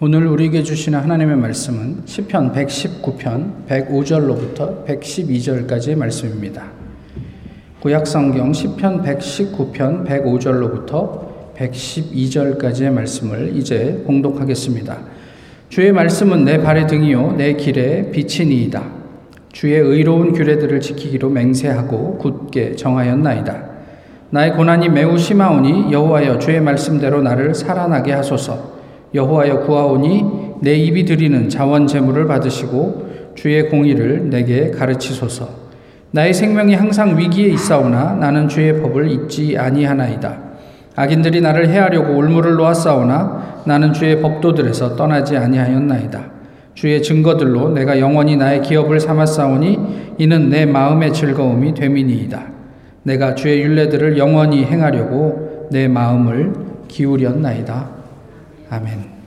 오늘 우리에게 주시는 하나님의 말씀은 시편 119편 105절로부터 112절까지의 말씀입니다. 구약 성경 시편 119편 105절로부터 112절까지의 말씀을 이제 공독하겠습니다. 주의 말씀은 내 발의 등이요 내 길에 빛이니이다. 주의 의로운 규례들을 지키기로 맹세하고 굳게 정하였나이다. 나의 고난이 매우 심하오니 여호와여 주의 말씀대로 나를 살아나게 하소서. 여호와여 구하오니 내 입이 드리는 자원 제물을 받으시고 주의 공의를 내게 가르치소서. 나의 생명이 항상 위기에 있사오나 나는 주의 법을 잊지 아니하나이다. 악인들이 나를 해하려고 울물을 놓았사오나 나는 주의 법도들에서 떠나지 아니하였나이다. 주의 증거들로 내가 영원히 나의 기업을 삼았사오니 이는 내 마음의 즐거움이 되미니이다. 내가 주의 윤례들을 영원히 행하려고 내 마음을 기울였나이다. 아멘.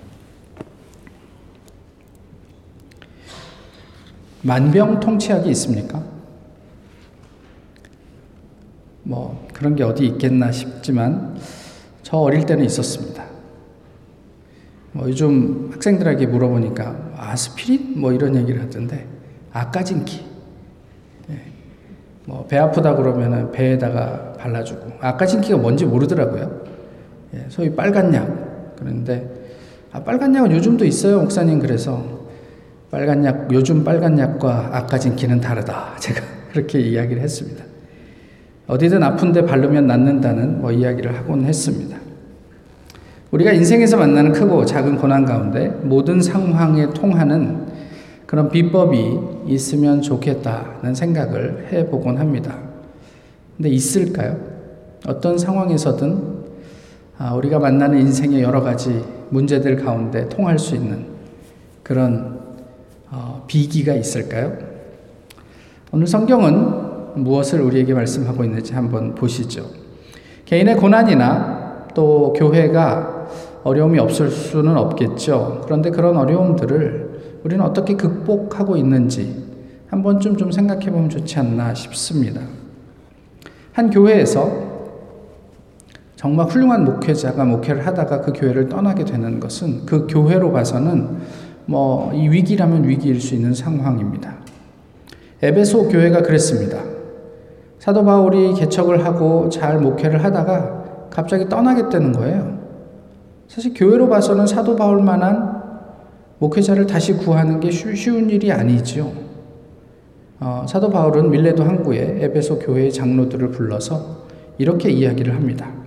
만병통치약이 있습니까? 뭐 그런 게 어디 있겠나 싶지만 저 어릴 때는 있었습니다. 뭐 요즘 학생들에게 물어보니까 아스피린 뭐 이런 얘기를 하던데 아까진기 네. 뭐배 아프다 그러면은 배에다가 발라주고 아까진기가 뭔지 모르더라고요. 예, 소위 빨간 약 그런데 아, 빨간 약은 요즘도 있어요, 목사님. 그래서 빨간 약, 요즘 빨간 약과 아까 진기는 다르다. 제가 그렇게 이야기를 했습니다. 어디든 아픈데 바르면 낫는다는 뭐 이야기를 하곤 했습니다. 우리가 인생에서 만나는 크고 작은 고난 가운데 모든 상황에 통하는 그런 비법이 있으면 좋겠다는 생각을 해보곤 합니다. 근데 있을까요? 어떤 상황에서든 아, 우리가 만나는 인생의 여러 가지 문제들 가운데 통할 수 있는 그런 어, 비기가 있을까요? 오늘 성경은 무엇을 우리에게 말씀하고 있는지 한번 보시죠. 개인의 고난이나 또 교회가 어려움이 없을 수는 없겠죠. 그런데 그런 어려움들을 우리는 어떻게 극복하고 있는지 한 번쯤 좀 생각해 보면 좋지 않나 싶습니다. 한 교회에서 정말 훌륭한 목회자가 목회를 하다가 그 교회를 떠나게 되는 것은 그 교회로 봐서는 뭐 이 위기라면 위기일 수 있는 상황입니다. 에베소 교회가 그랬습니다. 사도 바울이 개척을 하고 잘 목회를 하다가 갑자기 떠나겠다는 거예요. 사실 교회로 봐서는 사도 바울만한 목회자를 다시 구하는 게 쉬운 일이 아니죠. 어, 사도 바울은 밀레도 항구에 에베소 교회의 장로들을 불러서 이렇게 이야기를 합니다.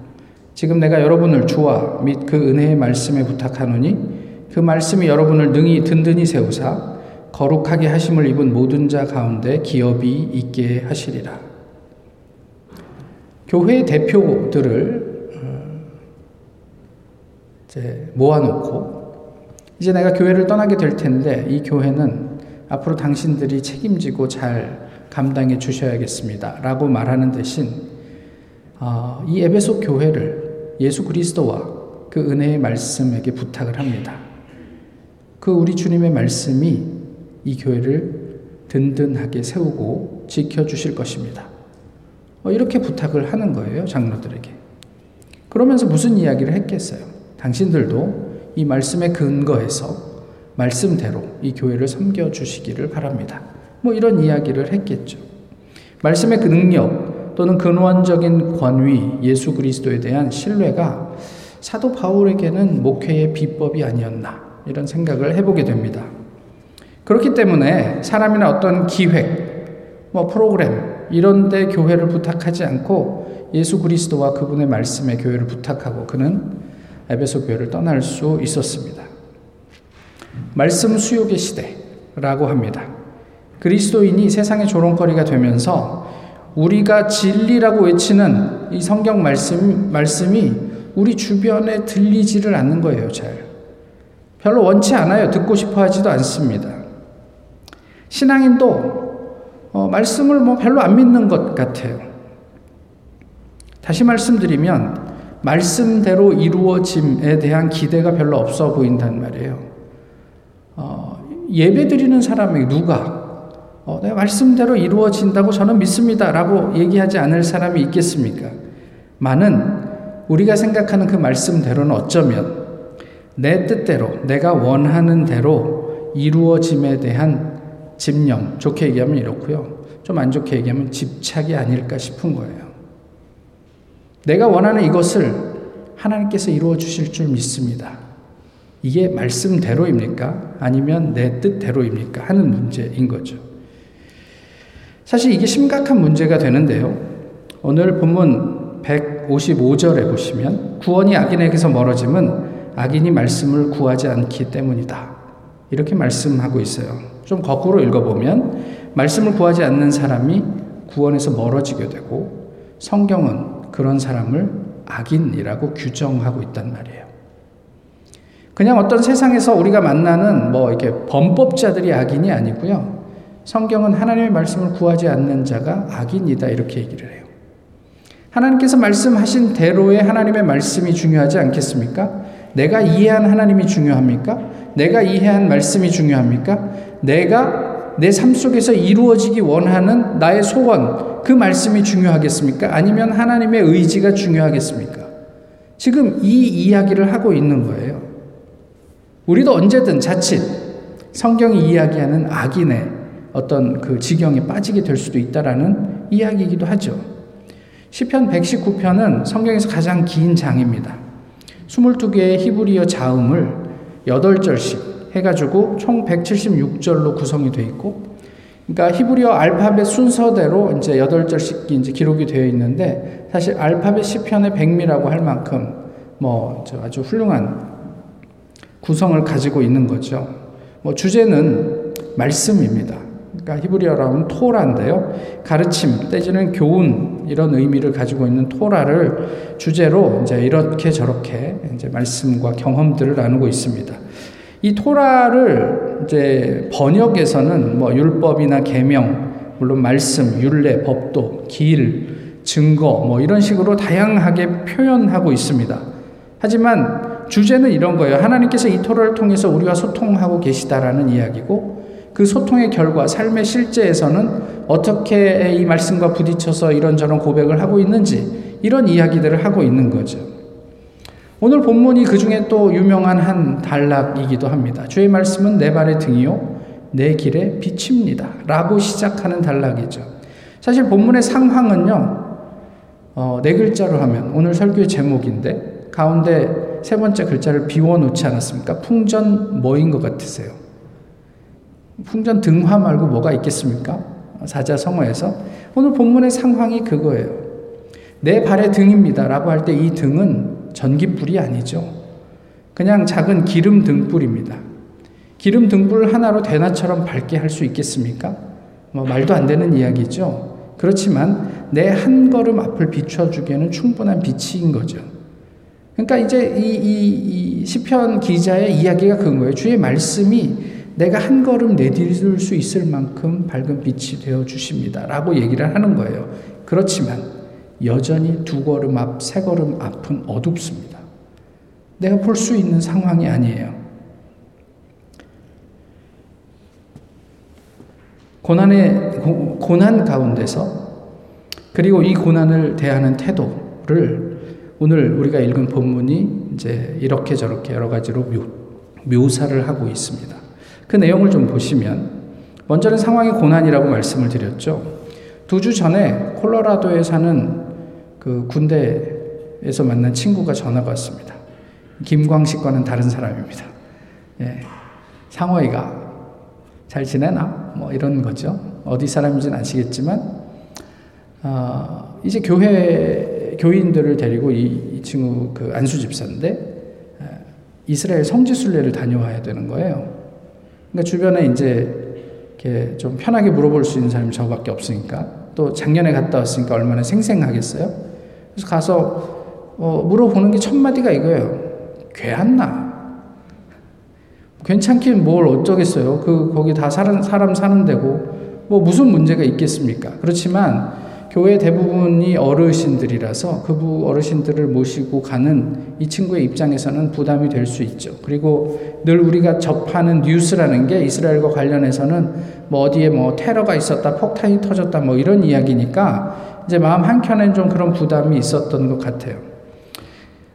지금 내가 여러분을 주와 및 그 은혜의 말씀에 부탁하노니 그 말씀이 여러분을 능히 든든히 세우사 거룩하게 하심을 입은 모든 자 가운데 기업이 있게 하시리라. 교회 대표들을 어, 이제 모아놓고 이제 내가 교회를 떠나게 될 텐데 이 교회는 앞으로 당신들이 책임지고 잘 감당해 주셔야겠습니다. 라고 말하는 대신 어, 이 에베소 교회를 예수 그리스도와 그 은혜의 말씀에게 부탁을 합니다. 그 우리 주님의 말씀이 이 교회를 든든하게 세우고 지켜주실 것입니다. 어, 이렇게 부탁을 하는 거예요, 장로들에게. 그러면서 무슨 이야기를 했겠어요? 당신들도 이 말씀에 근거해서 말씀대로 이 교회를 섬겨주시기를 바랍니다. 뭐 이런 이야기를 했겠죠. 말씀의 그 능력, 또는 근원적인 권위 예수 그리스도에 대한 신뢰가 사도 바울에게는 목회의 비법이 아니었나 이런 생각을 해보게 됩니다. 그렇기 때문에 사람이나 어떤 기획, 뭐 프로그램 이런 데 교회를 부탁하지 않고 예수 그리스도와 그분의 말씀에 교회를 부탁하고 그는 에베소 교회를 떠날 수 있었습니다. 말씀 수욕의 시대라고 합니다. 그리스도인이 세상의 조롱거리가 되면서 우리가 진리라고 외치는 이 성경 말씀, 말씀이 우리 주변에 들리지를 않는 거예요, 잘. 별로 원치 않아요. 듣고 싶어 하지도 않습니다. 신앙인도 어, 말씀을 뭐 별로 안 믿는 것 같아요. 다시 말씀드리면, 말씀대로 이루어짐에 대한 기대가 별로 없어 보인단 말이에요. 어, 예배 드리는 사람에게 누가 어, 내 말씀대로 이루어진다고 저는 믿습니다. 라고 얘기하지 않을 사람이 있겠습니까? 많은 우리가 생각하는 그 말씀대로는 어쩌면 내 뜻대로, 내가 원하는 대로 이루어짐에 대한 집념, 좋게 얘기하면 이렇고요. 좀 안 좋게 얘기하면 집착이 아닐까 싶은 거예요. 내가 원하는 이것을 하나님께서 이루어 주실 줄 믿습니다. 이게 말씀대로입니까? 아니면 내 뜻대로입니까? 하는 문제인 거죠. 사실 이게 심각한 문제가 되는데요. 오늘 본문 155절에 보시면 구원이 악인에게서 멀어짐은 악인이 말씀을 구하지 않기 때문이다. 이렇게 말씀하고 있어요. 좀 거꾸로 읽어보면 말씀을 구하지 않는 사람이 구원에서 멀어지게 되고 성경은 그런 사람을 악인이라고 규정하고 있단 말이에요. 그냥 어떤 세상에서 우리가 만나는 뭐 이렇게 범법자들이 악인이 아니고요. 성경은 하나님의 말씀을 구하지 않는 자가 악인이다 이렇게 얘기를 해요. 하나님께서 말씀하신 대로의 하나님의 말씀이 중요하지 않겠습니까? 내가 이해한 하나님이 중요합니까? 내가 이해한 말씀이 중요합니까? 내가 내 삶 속에서 이루어지기 원하는 나의 소원, 그 말씀이 중요하겠습니까? 아니면 하나님의 의지가 중요하겠습니까? 지금 이 이야기를 하고 있는 거예요. 우리도 언제든 자칫 성경이 이야기하는 악인의 어떤 그 지경에 빠지게 될 수도 있다라는 이야기이기도 하죠. 시편 119편은 성경에서 가장 긴 장입니다. 22개의 히브리어 자음을 8절씩 해가지고 총 176절로 구성이 되어 있고, 그러니까 히브리어 알파벳 순서대로 이제 8절씩 이제 기록이 되어 있는데, 사실 알파벳 시편의 백미라고 할 만큼 뭐 아주 훌륭한 구성을 가지고 있는 거죠. 뭐 주제는 말씀입니다. 그러니까 히브리어로 하면 토라인데요. 가르침, 떼지는 교훈 이런 의미를 가지고 있는 토라를 주제로 이제 이렇게 저렇게 이제 말씀과 경험들을 나누고 있습니다. 이 토라를 이제 번역에서는 뭐 율법이나 계명, 물론 말씀, 율례, 법도, 길, 증거 뭐 이런 식으로 다양하게 표현하고 있습니다. 하지만 주제는 이런 거예요. 하나님께서 이 토라를 통해서 우리와 소통하고 계시다라는 이야기고 그 소통의 결과 삶의 실제에서는 어떻게 이 말씀과 부딪혀서 이런저런 고백을 하고 있는지 이런 이야기들을 하고 있는 거죠. 오늘 본문이 그 중에 또 유명한 한 단락이기도 합니다. 주의 말씀은 내 발의 등이요, 내 길의 빛입니다. 라고 시작하는 단락이죠. 사실 본문의 상황은요, 어, 네 글자로 하면 오늘 설교의 제목인데 가운데 세 번째 글자를 비워놓지 않았습니까? 풍전 뭐인 것 같으세요? 풍전 등화 말고 뭐가 있겠습니까? 사자성어에서 오늘 본문의 상황이 그거예요. 내 발의 등입니다. 라고 할 때 이 등은 전기불이 아니죠. 그냥 작은 기름 등불입니다. 기름 등불 하나로 대낮처럼 밝게 할 수 있겠습니까? 뭐 말도 안 되는 이야기죠. 그렇지만 내 한 걸음 앞을 비춰주기에는 충분한 빛인 거죠. 그러니까 이제 이, 이, 이 시편 기자의 이야기가 그런 거예요. 주의 말씀이 내가 한 걸음 내디딜 수 있을 만큼 밝은 빛이 되어 주십니다. 라고 얘기를 하는 거예요. 그렇지만 여전히 두 걸음 앞, 세 걸음 앞은 어둡습니다. 내가 볼 수 있는 상황이 아니에요. 고난의, 고, 난 가운데서 그리고 이 고난을 대하는 태도를 오늘 우리가 읽은 본문이 이제 이렇게 저렇게 여러 가지로 묘, 묘사를 하고 있습니다. 그 내용을 좀 보시면 먼저는 상황이 고난이라고 말씀을 드렸죠. 두 주 전에 콜로라도에 사는 그 군대에서 만난 친구가 전화가 왔습니다. 김광식과는 다른 사람입니다. 예. 상호이가 잘 지내나? 뭐 이런 거죠. 어디 사람인지는 아시겠지만, 어, 이제 교회, 교인들을 데리고 이, 이 친구 그 안수 집사인데, 이스라엘 성지순례를 다녀와야 되는 거예요. 그러니까 주변에 이제 이렇게 좀 편하게 물어볼 수 있는 사람이 저밖에 없으니까 또 작년에 갔다 왔으니까 얼마나 생생하겠어요. 그래서 가서 어, 물어보는 게 첫 마디가 이거예요. 괴한나? 괜찮긴 뭘 어쩌겠어요. 그 거기 다 사람, 사람 사는 데고 뭐 무슨 문제가 있겠습니까? 그렇지만 교회 대부분이 어르신들이라서 그 어르신들을 모시고 가는 이 친구의 입장에서는 부담이 될 수 있죠. 그리고 늘 우리가 접하는 뉴스라는 게 이스라엘과 관련해서는 뭐 어디에 뭐 테러가 있었다, 폭탄이 터졌다, 뭐 이런 이야기니까 이제 마음 한켠엔 좀 그런 부담이 있었던 것 같아요.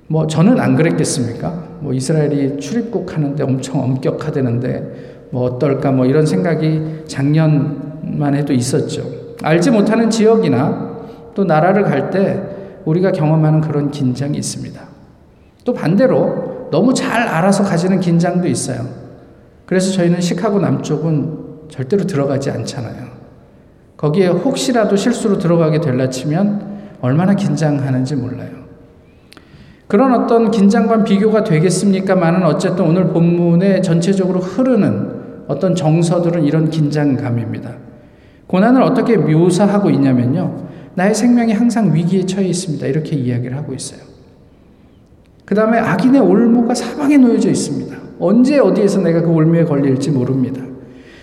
뭐 저는 안 그랬겠습니까? 뭐 이스라엘이 출입국 하는데 엄청 엄격하다는데 뭐 어떨까 뭐 이런 생각이 작년만 해도 있었죠. 알지 못하는 지역이나 또 나라를 갈 때 우리가 경험하는 그런 긴장이 있습니다. 또 반대로 너무 잘 알아서 가지는 긴장도 있어요. 그래서 저희는 시카고 남쪽은 절대로 들어가지 않잖아요. 거기에 혹시라도 실수로 들어가게 될라 치면 얼마나 긴장하는지 몰라요. 그런 어떤 긴장과 비교가 되겠습니까만은 어쨌든 오늘 본문에 전체적으로 흐르는 어떤 정서들은 이런 긴장감입니다. 고난을 어떻게 묘사하고 있냐면요. 나의 생명이 항상 위기에 처해 있습니다. 이렇게 이야기를 하고 있어요. 그 다음에 악인의 올무가 사방에 놓여져 있습니다. 언제 어디에서 내가 그 올무에 걸릴지 모릅니다.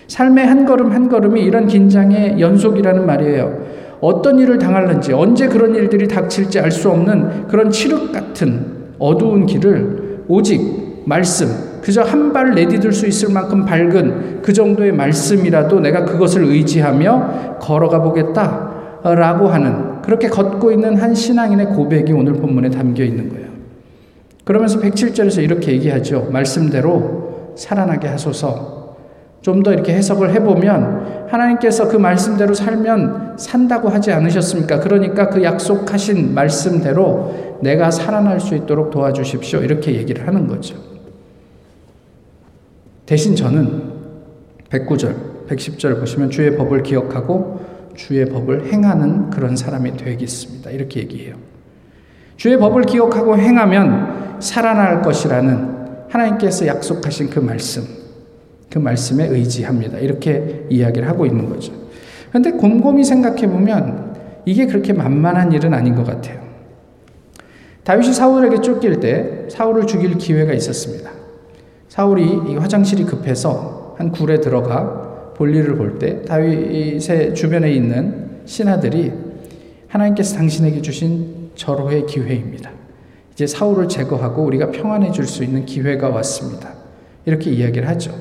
삶의 한 걸음 한 걸음이 이런 긴장의 연속이라는 말이에요. 어떤 일을 당할는지, 언제 그런 일들이 닥칠지 알 수 없는 그런 칠흑 같은 어두운 길을 오직 말씀, 그저 한 발 내디딜 수 있을 만큼 밝은 그 정도의 말씀이라도 내가 그것을 의지하며 걸어가 보겠다 라고 하는 그렇게 걷고 있는 한 신앙인의 고백이 오늘 본문에 담겨 있는 거예요. 그러면서 107절에서 이렇게 얘기하죠. 말씀대로 살아나게 하소서. 좀 더 이렇게 해석을 해보면 하나님께서 그 말씀대로 살면 산다고 하지 않으셨습니까? 그러니까 그 약속하신 말씀대로 내가 살아날 수 있도록 도와주십시오. 이렇게 얘기를 하는 거죠. 대신 저는 109절, 110절 보시면 주의 법을 기억하고 주의 법을 행하는 그런 사람이 되겠습니다. 이렇게 얘기해요. 주의 법을 기억하고 행하면 살아날 것이라는 하나님께서 약속하신 그 말씀, 그 말씀에 의지합니다. 이렇게 이야기를 하고 있는 거죠. 그런데 곰곰이 생각해 보면 이게 그렇게 만만한 일은 아닌 것 같아요. 다윗이 사울에게 쫓길 때 사울을 죽일 기회가 있었습니다. 사울이 화장실이 급해서 한 굴에 들어가 볼일을 볼 때 다윗의 주변에 있는 신하들이 하나님께서 당신에게 주신 절호의 기회입니다. 이제 사울을 제거하고 우리가 평안해질 수 있는 기회가 왔습니다. 이렇게 이야기를 하죠.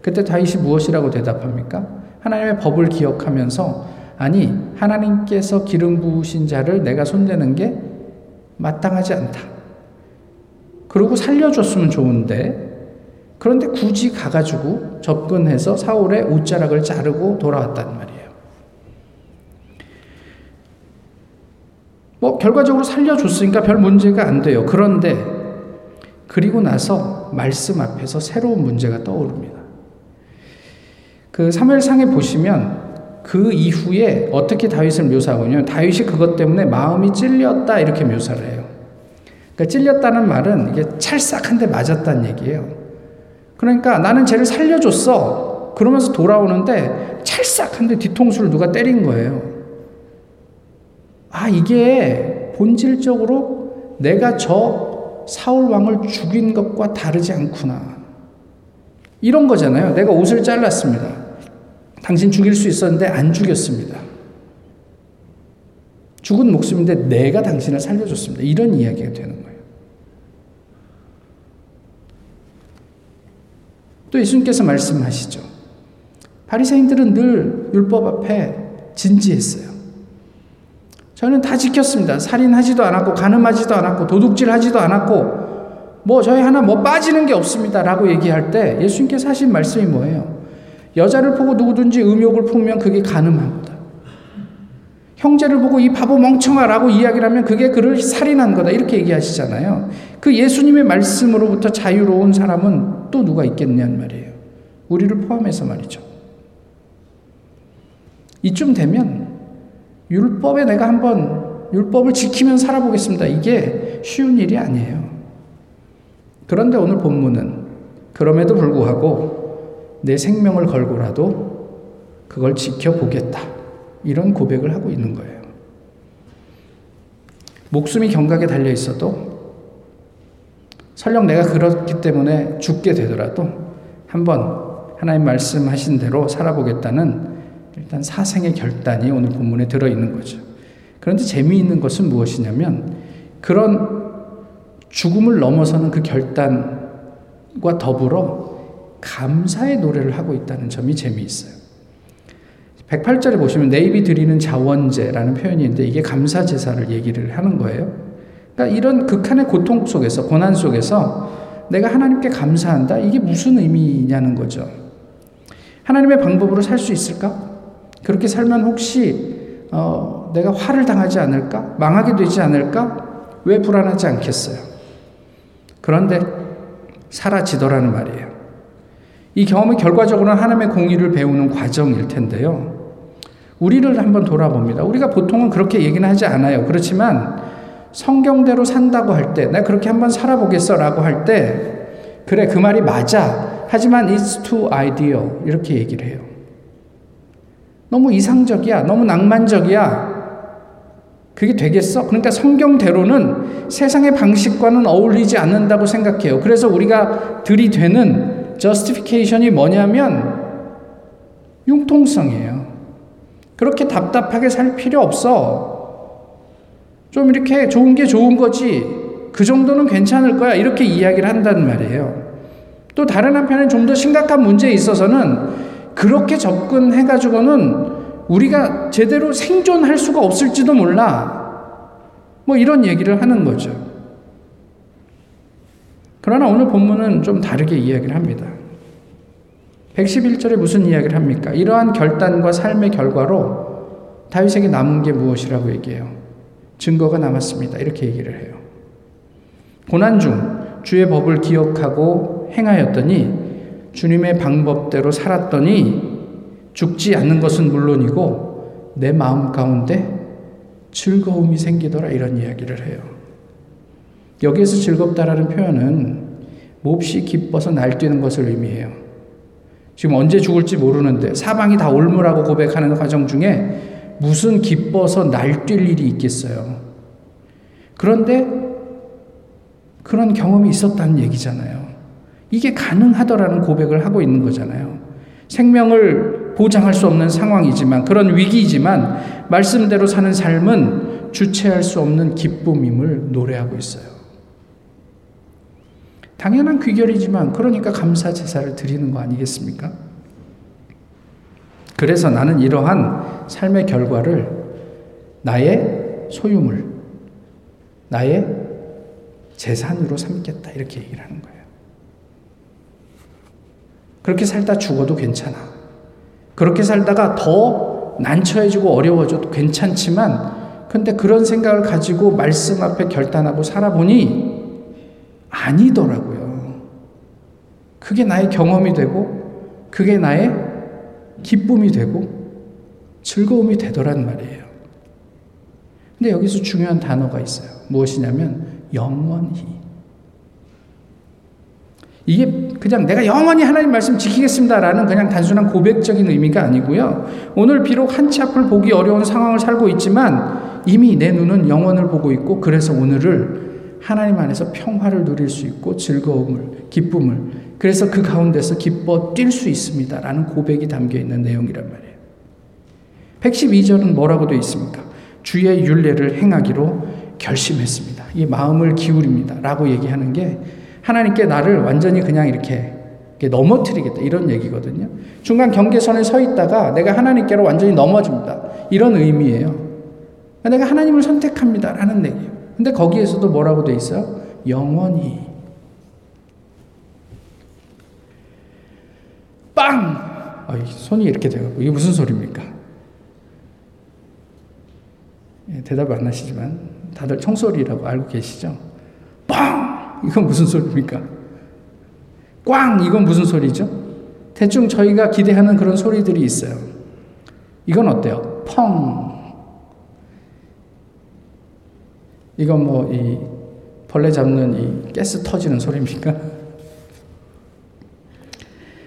그때 다윗이 무엇이라고 대답합니까? 하나님의 법을 기억하면서 아니 하나님께서 기름 부으신 자를 내가 손대는 게 마땅하지 않다. 그리고 살려줬으면 좋은데 그런데 굳이 가가지고 접근해서 사울의 옷자락을 자르고 돌아왔단 말이에요. 뭐, 결과적으로 살려줬으니까 별 문제가 안 돼요. 그런데, 그리고 나서 말씀 앞에서 새로운 문제가 떠오릅니다. 그 사무엘상에 보시면 그 이후에 어떻게 다윗을 묘사하냐면 다윗이 그것 때문에 마음이 찔렸다 이렇게 묘사를 해요. 그러니까 찔렸다는 말은 이게 찰싹한 데 맞았다는 얘기예요. 그러니까 나는 쟤를 살려줬어. 그러면서 돌아오는데 찰싹한데 뒤통수를 누가 때린 거예요. 아, 이게 본질적으로 내가 저 사울 왕을 죽인 것과 다르지 않구나. 이런 거잖아요. 내가 옷을 잘랐습니다. 당신 죽일 수 있었는데 안 죽였습니다. 죽은 목숨인데 내가 당신을 살려줬습니다. 이런 이야기가 되는 거예요. 또 예수님께서 말씀하시죠. 바리새인들은 늘 율법 앞에 진지했어요. 저는 다 지켰습니다. 살인하지도 않았고 간음하지도 않았고 도둑질하지도 않았고 뭐 저희 하나 뭐 빠지는 게 없습니다라고 얘기할 때 예수님께서 하신 말씀이 뭐예요? 여자를 보고 누구든지 음욕을 품으면 그게 간음한 다 형제를 보고 이 바보 멍청아라고 이야기를 하면 그게 그를 살인한 거다. 이렇게 얘기하시잖아요. 그 예수님의 말씀으로부터 자유로운 사람은 또 누가 있겠냐는 말이에요. 우리를 포함해서 말이죠. 이쯤 되면 율법에 내가 한번 율법을 지키면 살아보겠습니다. 이게 쉬운 일이 아니에요. 그런데 오늘 본문은 그럼에도 불구하고 내 생명을 걸고라도 그걸 지켜보겠다. 이런 고백을 하고 있는 거예요. 목숨이 경각에 달려 있어도 설령 내가 그렇기 때문에 죽게 되더라도 한번 하나님 말씀하신 대로 살아보겠다는 일단 사생의 결단이 오늘 본문에 들어 있는 거죠. 그런데 재미있는 것은 무엇이냐면 그런 죽음을 넘어서는 그 결단과 더불어 감사의 노래를 하고 있다는 점이 재미있어요. 108절에 보시면 내 입이 드리는 자원제라는 표현이 있는데 이게 감사 제사를 얘기를 하는 거예요. 그러니까 이런 극한의 고통 속에서, 고난 속에서 내가 하나님께 감사한다? 이게 무슨 의미냐는 거죠. 하나님의 방법으로 살 수 있을까? 그렇게 살면 혹시, 어, 내가 화를 당하지 않을까? 망하게 되지 않을까? 왜 불안하지 않겠어요? 그런데 사라지더라는 말이에요. 이 경험이 결과적으로는 하나님의 공의를 배우는 과정일 텐데요. 우리를 한번 돌아봅니다. 우리가 보통은 그렇게 얘기는 하지 않아요. 그렇지만 성경대로 산다고 할 때, 내가 그렇게 한번 살아보겠어 라고 할 때, 그래, 그 말이 맞아. 하지만 it's too ideal. 이렇게 얘기를 해요. 너무 이상적이야. 너무 낭만적이야. 그게 되겠어? 그러니까 성경대로는 세상의 방식과는 어울리지 않는다고 생각해요. 그래서 우리가 들이대는 justification이 뭐냐면 융통성이에요. 그렇게 답답하게 살 필요 없어. 좀 이렇게 좋은 게 좋은 거지. 그 정도는 괜찮을 거야. 이렇게 이야기를 한다는 말이에요. 또 다른 한편에 좀 더 심각한 문제에 있어서는 그렇게 접근해가지고는 우리가 제대로 생존할 수가 없을지도 몰라. 뭐 이런 얘기를 하는 거죠. 그러나 오늘 본문은 좀 다르게 이야기를 합니다. 111절에 무슨 이야기를 합니까? 이러한 결단과 삶의 결과로 다윗에게 남은 게 무엇이라고 얘기해요? 증거가 남았습니다. 이렇게 얘기를 해요. 고난 중 주의 법을 기억하고 행하였더니 주님의 방법대로 살았더니 죽지 않는 것은 물론이고 내 마음 가운데 즐거움이 생기더라 이런 이야기를 해요. 여기에서 즐겁다라는 표현은 몹시 기뻐서 날뛰는 것을 의미해요. 지금 언제 죽을지 모르는데 사방이 다 올무라고 고백하는 과정 중에 무슨 기뻐서 날뛸 일이 있겠어요. 그런데 그런 경험이 있었다는 얘기잖아요. 이게 가능하더라는 고백을 하고 있는 거잖아요. 생명을 보장할 수 없는 상황이지만 그런 위기이지만 말씀대로 사는 삶은 주체할 수 없는 기쁨임을 노래하고 있어요. 당연한 귀결이지만 그러니까 감사 제사를 드리는 거 아니겠습니까? 그래서 나는 이러한 삶의 결과를 나의 소유물, 나의 재산으로 삼겠다. 이렇게 얘기를 하는 거예요. 그렇게 살다 죽어도 괜찮아. 그렇게 살다가 더 난처해지고 어려워져도 괜찮지만, 근데 그런 생각을 가지고 말씀 앞에 결단하고 살아보니 아니더라고요. 그게 나의 경험이 되고, 그게 나의 기쁨이 되고 즐거움이 되더란 말이에요. 근데 여기서 중요한 단어가 있어요. 무엇이냐면 영원히. 이게 그냥 내가 영원히 하나님 말씀 지키겠습니다라는 그냥 단순한 고백적인 의미가 아니고요. 오늘 비록 한치 앞을 보기 어려운 상황을 살고 있지만 이미 내 눈은 영원을 보고 있고 그래서 오늘을 하나님 안에서 평화를 누릴 수 있고 즐거움을, 기쁨을 그래서 그 가운데서 기뻐 뛸 수 있습니다. 라는 고백이 담겨 있는 내용이란 말이에요. 112절은 뭐라고 되어 있습니까? 주의 윤례를 행하기로 결심했습니다. 이 마음을 기울입니다. 라고 얘기하는 게 하나님께 나를 완전히 그냥 이렇게 넘어뜨리겠다. 이런 얘기거든요. 중간 경계선에 서 있다가 내가 하나님께로 완전히 넘어집니다. 이런 의미예요. 내가 하나님을 선택합니다. 라는 얘기예요. 근데 거기에서도 뭐라고 돼 있어요? 영원히. 빵! 아, 손이 이렇게 돼가고 이게 무슨 소리입니까? 예, 대답 안 하시지만 다들 총소리라고 알고 계시죠? 빵! 이건 무슨 소리입니까? 꽝! 이건 무슨 소리죠? 대충 저희가 기대하는 그런 소리들이 있어요. 이건 어때요? 펑! 이건 뭐, 이 벌레 잡는 이 가스 터지는 소리입니까?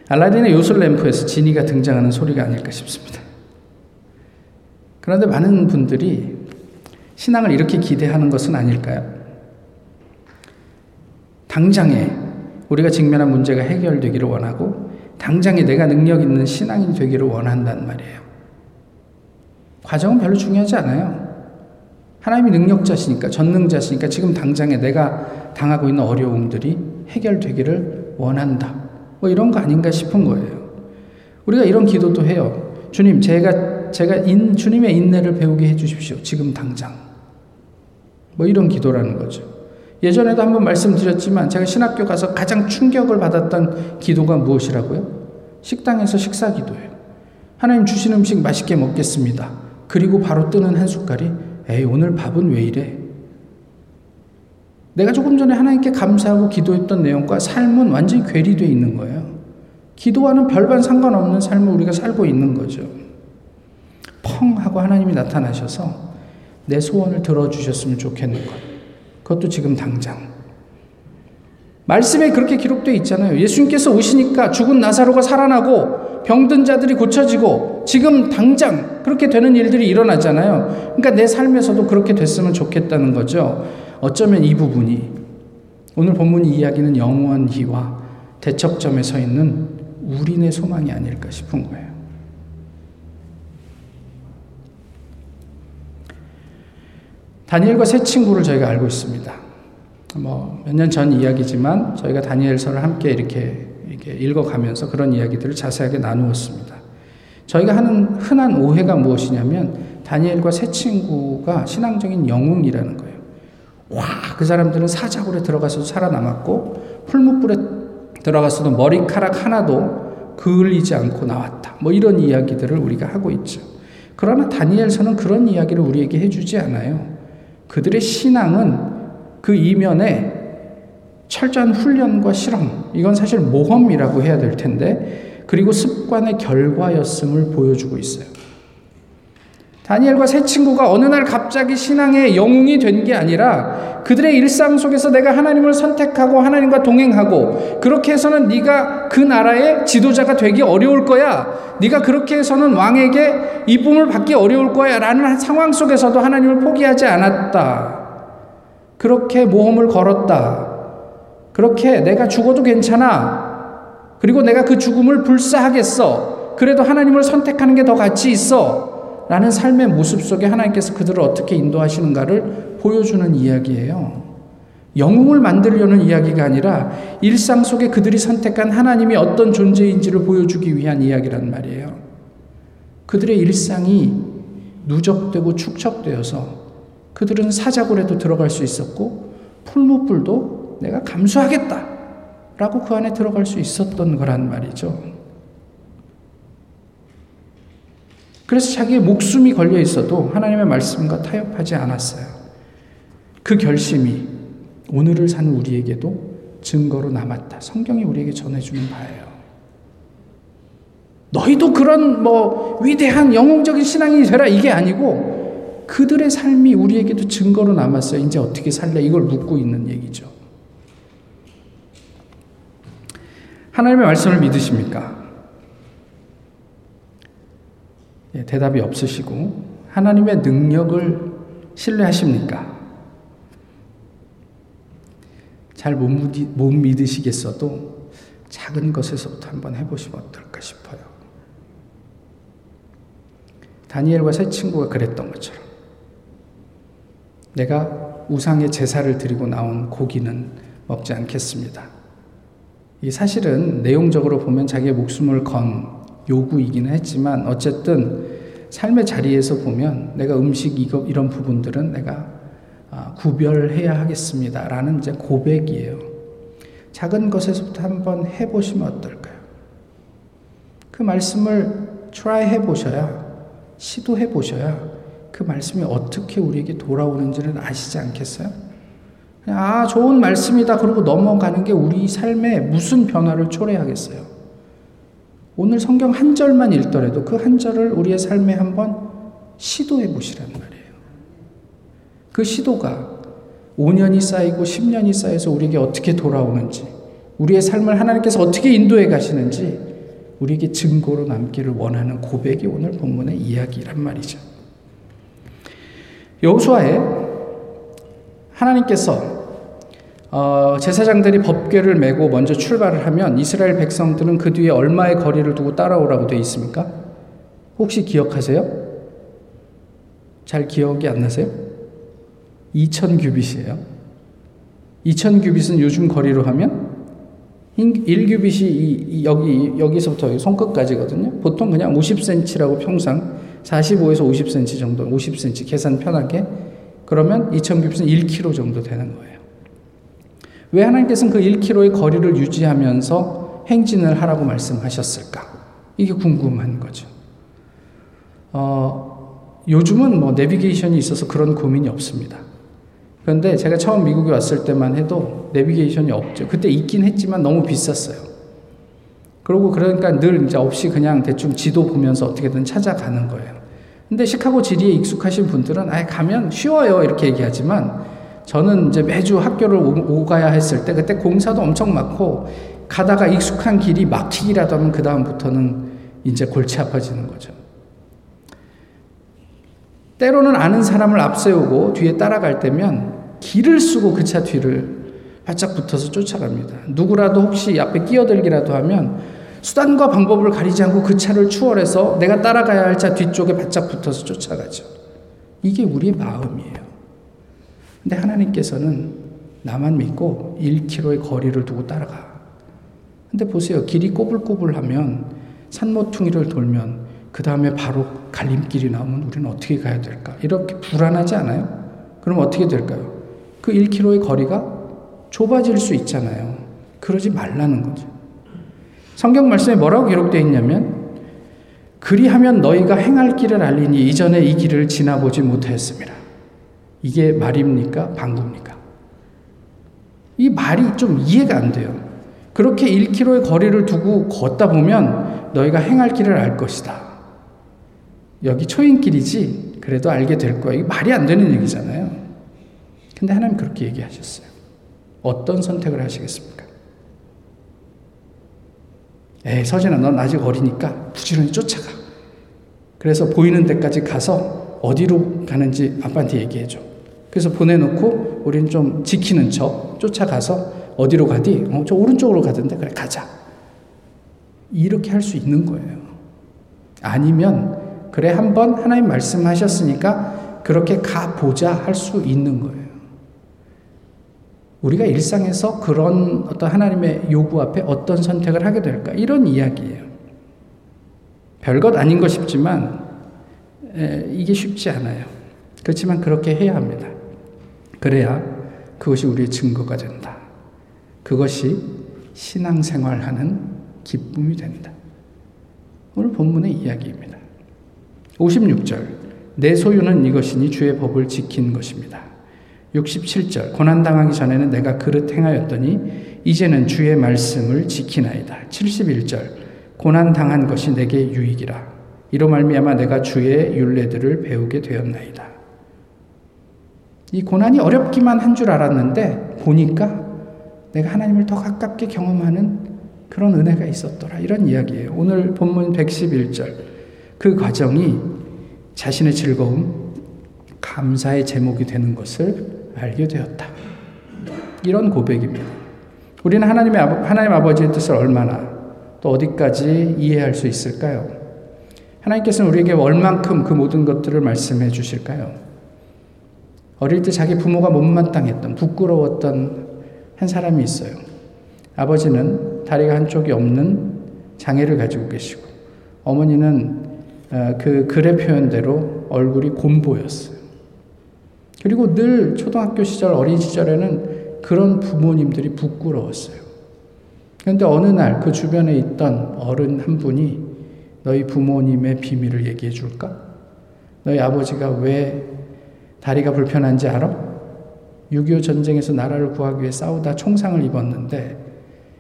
알라딘의 요술 램프에서 지니가 등장하는 소리가 아닐까 싶습니다. 그런데 많은 분들이 신앙을 이렇게 기대하는 것은 아닐까요? 당장에 우리가 직면한 문제가 해결되기를 원하고 당장에 내가 능력 있는 신앙이 되기를 원한단 말이에요. 과정은 별로 중요하지 않아요. 하나님이 능력자시니까, 전능자시니까 지금 당장에 내가 당하고 있는 어려움들이 해결되기를 원한다. 뭐 이런 거 아닌가 싶은 거예요. 우리가 이런 기도도 해요. 주님, 제가, 제가 인, 주님의 인내를 배우게 해 주십시오. 지금 당장. 뭐 이런 기도라는 거죠. 예전에도 한번 말씀드렸지만 제가 신학교 가서 가장 충격을 받았던 기도가 무엇이라고요? 식당에서 식사 기도예요. 하나님 주신 음식 맛있게 먹겠습니다. 그리고 바로 뜨는 한 숟갈이 에이 오늘 밥은 왜 이래? 내가 조금 전에 하나님께 감사하고 기도했던 내용과 삶은 완전히 괴리되어 있는 거예요. 기도와는 별반 상관없는 삶을 우리가 살고 있는 거죠. 펑 하고 하나님이 나타나셔서 내 소원을 들어주셨으면 좋겠는 것. 그것도 지금 당장. 말씀에 그렇게 기록되어 있잖아요. 예수님께서 오시니까 죽은 나사로가 살아나고 병든 자들이 고쳐지고 지금 당장 그렇게 되는 일들이 일어나잖아요. 그러니까 내 삶에서도 그렇게 됐으면 좋겠다는 거죠. 어쩌면 이 부분이 오늘 본문 이야기는 영원히와 대척점에 서 있는 우리네 소망이 아닐까 싶은 거예요. 다니엘과 세 친구를 저희가 알고 있습니다. 뭐 몇 년 전 이야기지만 저희가 다니엘서를 함께 이렇게, 이렇게 읽어가면서 그런 이야기들을 자세하게 나누었습니다. 저희가 하는 흔한 오해가 무엇이냐면 다니엘과 세 친구가 신앙적인 영웅이라는 거예요. 와, 그 사람들은 사자굴에 들어가서도 살아남았고 풀무불에 들어가서도 머리카락 하나도 그을리지 않고 나왔다. 뭐 이런 이야기들을 우리가 하고 있죠. 그러나 다니엘서는 그런 이야기를 우리에게 해주지 않아요. 그들의 신앙은 그 이면에 철저한 훈련과 실험, 이건 사실 모험이라고 해야 될 텐데, 그리고 습관의 결과였음을 보여주고 있어요. 다니엘과 세 친구가 어느 날 갑자기 신앙의 영웅이 된 게 아니라 그들의 일상 속에서 내가 하나님을 선택하고 하나님과 동행하고 그렇게 해서는 네가 그 나라의 지도자가 되기 어려울 거야. 네가 그렇게 해서는 왕에게 이쁨을 받기 어려울 거야라는 상황 속에서도 하나님을 포기하지 않았다. 그렇게 모험을 걸었다. 그렇게 내가 죽어도 괜찮아. 그리고 내가 그 죽음을 불사하겠어. 그래도 하나님을 선택하는 게 더 가치 있어. 라는 삶의 모습 속에 하나님께서 그들을 어떻게 인도하시는가를 보여주는 이야기예요. 영웅을 만들려는 이야기가 아니라 일상 속에 그들이 선택한 하나님이 어떤 존재인지를 보여주기 위한 이야기란 말이에요. 그들의 일상이 누적되고 축적되어서 그들은 사자굴에도 들어갈 수 있었고 풀무불도 내가 감수하겠다 라고 그 안에 들어갈 수 있었던 거란 말이죠. 그래서 자기의 목숨이 걸려 있어도 하나님의 말씀과 타협하지 않았어요. 그 결심이 오늘을 사는 우리에게도 증거로 남았다. 성경이 우리에게 전해주는 바예요. 너희도 그런 뭐 위대한 영웅적인 신앙이 되라 이게 아니고 그들의 삶이 우리에게도 증거로 남았어요. 이제 어떻게 살래? 이걸 묻고 있는 얘기죠. 하나님의 말씀을 믿으십니까? 예, 대답이 없으시고 하나님의 능력을 신뢰하십니까? 잘 못 믿으시겠어도 작은 것에서부터 한번 해보시면 어떨까 싶어요. 다니엘과 세 친구가 그랬던 것처럼 내가 우상의 제사를 드리고 나온 고기는 먹지 않겠습니다. 이 사실은 내용적으로 보면 자기의 목숨을 건 요구이기는 했지만 어쨌든 삶의 자리에서 보면 내가 음식 이거 이런 부분들은 내가 아, 구별해야 하겠습니다라는 이제 고백이에요. 작은 것에서부터 한번 해보시면 어떨까요? 그 말씀을 try 해보셔야 시도해 보셔야 그 말씀이 어떻게 우리에게 돌아오는지를 아시지 않겠어요? 아, 좋은 말씀이다. 그러고 넘어가는 게 우리 삶에 무슨 변화를 초래하겠어요? 오늘 성경 한 절만 읽더라도 그 한 절을 우리의 삶에 한번 시도해 보시란 말이에요. 그 시도가 5년이 쌓이고 10년이 쌓여서 우리에게 어떻게 돌아오는지, 우리의 삶을 하나님께서 어떻게 인도해 가시는지 우리에게 증거로 남기를 원하는 고백이 오늘 본문의 이야기란 말이죠. 여호수아에 하나님께서 어, 제사장들이 법궤를 메고 먼저 출발을 하면 이스라엘 백성들은 그 뒤에 얼마의 거리를 두고 따라오라고 되어 있습니까? 혹시 기억하세요? 잘 기억이 안 나세요? 2000 규빗이에요. 2000 규빗은 요즘 거리로 하면 1규빗이 여기, 여기서부터 손끝까지거든요. 보통 그냥 50cm라고 평상 45에서 50cm 정도, 50cm 계산 편하게 그러면 2000큐빗은 1km 정도 되는 거예요. 왜 하나님께서는 그 1km의 거리를 유지하면서 행진을 하라고 말씀하셨을까? 이게 궁금한 거죠. 어, 요즘은 뭐 내비게이션이 있어서 그런 고민이 없습니다. 그런데 제가 처음 미국에 왔을 때만 해도 내비게이션이 없죠. 그때 있긴 했지만 너무 비쌌어요. 그러고 그러니까 늘 이제 없이 그냥 대충 지도 보면서 어떻게든 찾아가는 거예요. 근데 시카고 지리에 익숙하신 분들은 아예 가면 쉬워요 이렇게 얘기하지만 저는 이제 매주 학교를 오, 가야 했을 때 그때 공사도 엄청 많고 가다가 익숙한 길이 막히기라도 하면 그 다음부터는 이제 골치 아파지는 거죠. 때로는 아는 사람을 앞세우고 뒤에 따라갈 때면 길을 쓰고 그 차 뒤를 바짝 붙어서 쫓아갑니다. 누구라도 혹시 앞에 끼어들기라도 하면 수단과 방법을 가리지 않고 그 차를 추월해서 내가 따라가야 할 차 뒤쪽에 바짝 붙어서 쫓아가죠. 이게 우리의 마음이에요. 근데 하나님께서는 나만 믿고 1km의 거리를 두고 따라가. 근데 보세요. 길이 꼬불꼬불하면 산모퉁이를 돌면 그 다음에 바로 갈림길이 나오면 우리는 어떻게 가야 될까? 이렇게 불안하지 않아요? 그럼 어떻게 될까요? 그 1km의 거리가 좁아질 수 있잖아요. 그러지 말라는 거죠. 성경 말씀에 뭐라고 기록되어 있냐면, 그리하면 너희가 행할 길을 알리니 이전에 이 길을 지나보지 못하였습니다. 이게 말입니까? 방구입니까? 이 말이 좀 이해가 안 돼요. 그렇게 1km의 거리를 두고 걷다 보면 너희가 행할 길을 알 것이다. 여기 초인길이지 그래도 알게 될 거야. 이게 말이 안 되는 얘기잖아요. 근데 하나님 그렇게 얘기하셨어요. 어떤 선택을 하시겠습니까? 에이, 서진아, 넌 아직 어리니까 부지런히 쫓아가. 그래서 보이는 데까지 가서 어디로 가는지 아빠한테 얘기해줘. 그래서 보내놓고 우린 좀 지키는 척 쫓아가서 어디로 가디? 어, 저 오른쪽으로 가던데? 그래, 가자. 이렇게 할 수 있는 거예요. 아니면 그래, 한번 하나님 말씀하셨으니까 그렇게 가보자 할 수 있는 거예요. 우리가 일상에서 그런 어떤 하나님의 요구 앞에 어떤 선택을 하게 될까? 이런 이야기예요. 별것 아닌 것 싶지만, 에, 이게 쉽지 않아요. 그렇지만 그렇게 해야 합니다. 그래야 그것이 우리의 증거가 된다. 그것이 신앙생활하는 기쁨이 된다. 오늘 본문의 이야기입니다. 56절. 내 소유는 이것이니 주의 법을 지킨 것입니다. 67절. 고난당하기 전에는 내가 그릇 행하였더니 이제는 주의 말씀을 지키나이다. 71절. 고난당한 것이 내게 유익이라. 이로 말미암아 내가 주의 윤례들을 배우게 되었나이다. 이 고난이 어렵기만 한 줄 알았는데 보니까 내가 하나님을 더 가깝게 경험하는 그런 은혜가 있었더라. 이런 이야기예요. 오늘 본문 111절. 그 과정이 자신의 즐거움, 감사의 제목이 되는 것을 알게 되었다. 이런 고백입니다. 우리는 하나님의 하나님 아버지의 뜻을 얼마나 또 어디까지 이해할 수 있을까요? 하나님께서는 우리에게 얼만큼 그 모든 것들을 말씀해 주실까요? 어릴 때 자기 부모가 못마땅했던 부끄러웠던 한 사람이 있어요. 아버지는 다리가 한쪽이 없는 장애를 가지고 계시고 어머니는 어, 그 글의 표현대로 얼굴이 곰보였어요. 그리고 늘 초등학교 시절, 어린 시절에는 그런 부모님들이 부끄러웠어요. 그런데 어느 날 그 주변에 있던 어른 한 분이 너희 부모님의 비밀을 얘기해 줄까? 너희 아버지가 왜 다리가 불편한지 알아? 6.25 전쟁에서 나라를 구하기 위해 싸우다 총상을 입었는데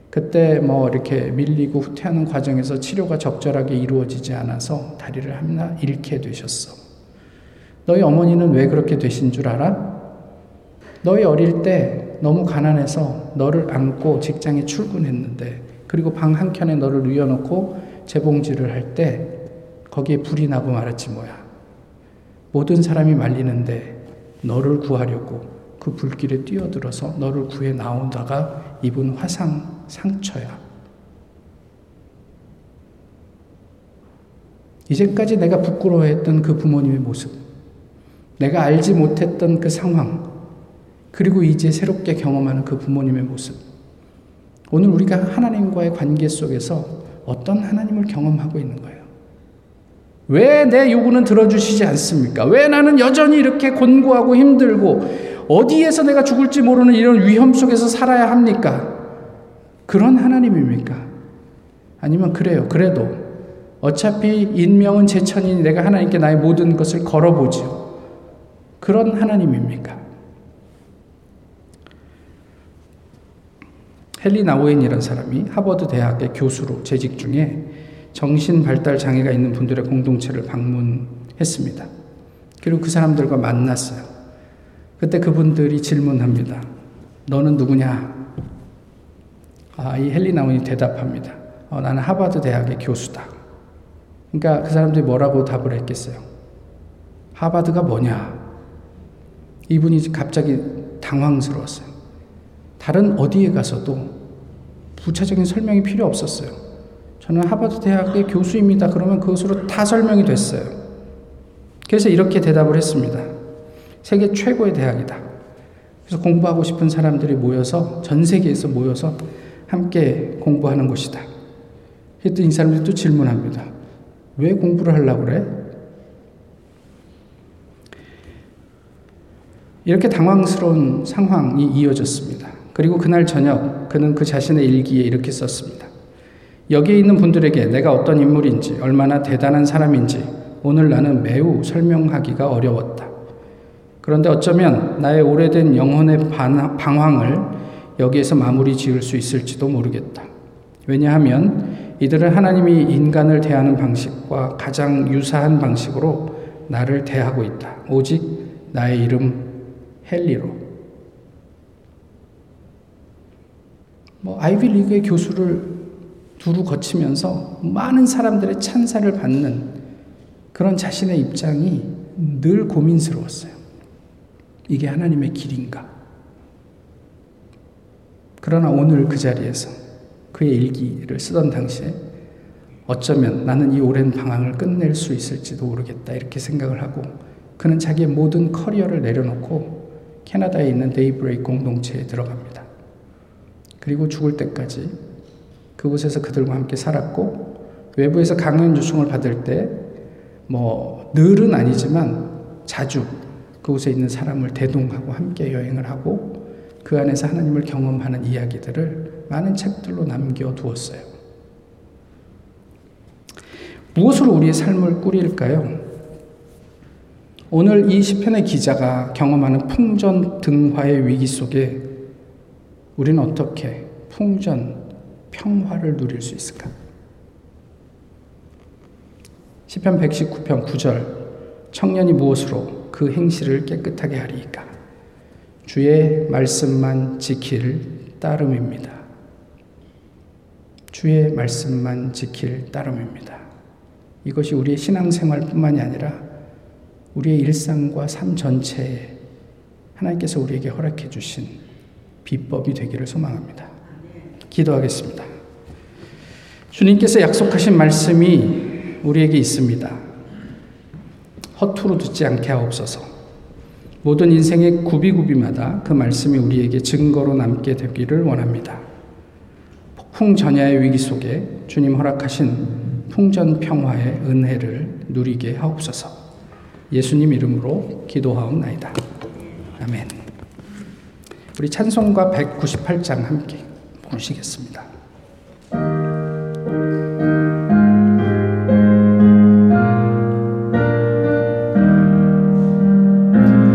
그때 뭐 이렇게 밀리고 후퇴하는 과정에서 치료가 적절하게 이루어지지 않아서 다리를 하나 잃게 되셨어. 너희 어머니는 왜 그렇게 되신 줄 알아? 너희 어릴 때 너무 가난해서 너를 안고 직장에 출근했는데 그리고 방 한켠에 너를 누워놓고 재봉질을 할 때 거기에 불이 나고 말았지 뭐야. 모든 사람이 말리는데 너를 구하려고 그 불길에 뛰어들어서 너를 구해 나오다가 입은 화상 상처야. 이제까지 내가 부끄러워했던 그 부모님의 모습, 내가 알지 못했던 그 상황, 그리고 이제 새롭게 경험하는 그 부모님의 모습. 오늘 우리가 하나님과의 관계 속에서 어떤 하나님을 경험하고 있는 거예요? 왜 내 요구는 들어주시지 않습니까? 왜 나는 여전히 이렇게 곤고하고 힘들고 어디에서 내가 죽을지 모르는 이런 위험 속에서 살아야 합니까? 그런 하나님입니까? 아니면 그래요. 그래도 어차피 인명은 제천이니 내가 하나님께 나의 모든 것을 걸어보지요. 그런 하나님입니까? 헨리 나우엔이라는 사람이 하버드 대학의 교수로 재직 중에 정신 발달 장애가 있는 분들의 공동체를 방문했습니다. 그리고 그 사람들과 만났어요. 그때 그분들이 질문합니다. 너는 누구냐? 아, 이 헨리 나우엔이 대답합니다. 어, 나는 하버드 대학의 교수다. 그러니까 그 사람들이 뭐라고 답을 했겠어요? 하버드가 뭐냐? 이분이 갑자기 당황스러웠어요. 다른 어디에 가서도 부차적인 설명이 필요 없었어요. 저는 하버드 대학의 교수입니다. 그러면 그것으로 다 설명이 됐어요. 그래서 이렇게 대답을 했습니다. 세계 최고의 대학이다. 그래서 공부하고 싶은 사람들이 모여서 전 세계에서 모여서 함께 공부하는 곳이다. 그랬더니 이 사람들이 또 질문합니다. 왜 공부를 하려고 그래? 이렇게 당황스러운 상황이 이어졌습니다. 그리고 그날 저녁 그는 그 자신의 일기에 이렇게 썼습니다. 여기에 있는 분들에게 내가 어떤 인물인지, 얼마나 대단한 사람인지 오늘 나는 매우 설명하기가 어려웠다. 그런데 어쩌면 나의 오래된 영혼의 방황을 여기에서 마무리 지을 수 있을지도 모르겠다. 왜냐하면 이들은 하나님이 인간을 대하는 방식과 가장 유사한 방식으로 나를 대하고 있다. 오직 나의 이름 헨리로. 뭐 아이비 리그의 교수를 두루 거치면서 많은 사람들의 찬사를 받는 그런 자신의 입장이 늘 고민스러웠어요. 이게 하나님의 길인가? 그러나 오늘 그 자리에서 그의 일기를 쓰던 당시에 어쩌면 나는 이 오랜 방황을 끝낼 수 있을지도 모르겠다 이렇게 생각을 하고 그는 자기의 모든 커리어를 내려놓고 캐나다에 있는 데이브레이크 공동체에 들어갑니다. 그리고 죽을 때까지 그곳에서 그들과 함께 살았고 외부에서 강연 요청을 받을 때 뭐 늘은 아니지만 자주 그곳에 있는 사람을 대동하고 함께 여행을 하고 그 안에서 하나님을 경험하는 이야기들을 많은 책들로 남겨두었어요. 무엇으로 우리의 삶을 꾸릴까요? 오늘 이 시편의 기자가 경험하는 풍전 등화의 위기 속에 우리는 어떻게 풍전, 평화를 누릴 수 있을까? 시편 119편 9절 청년이 무엇으로 그 행실을 깨끗하게 하리이까? 주의 말씀만 지킬 따름입니다. 주의 말씀만 지킬 따름입니다. 이것이 우리의 신앙생활뿐만이 아니라 우리의 일상과 삶 전체에 하나님께서 우리에게 허락해 주신 비법이 되기를 소망합니다. 기도하겠습니다. 주님께서 약속하신 말씀이 우리에게 있습니다. 허투루 듣지 않게 하옵소서. 모든 인생의 구비구비마다 그 말씀이 우리에게 증거로 남게 되기를 원합니다. 폭풍 전야의 위기 속에 주님 허락하신 풍전 평화의 은혜를 누리게 하옵소서. 예수님 이름으로 기도하옵나이다. 아멘. 우리 찬송가 198장 함께 보시겠습니다.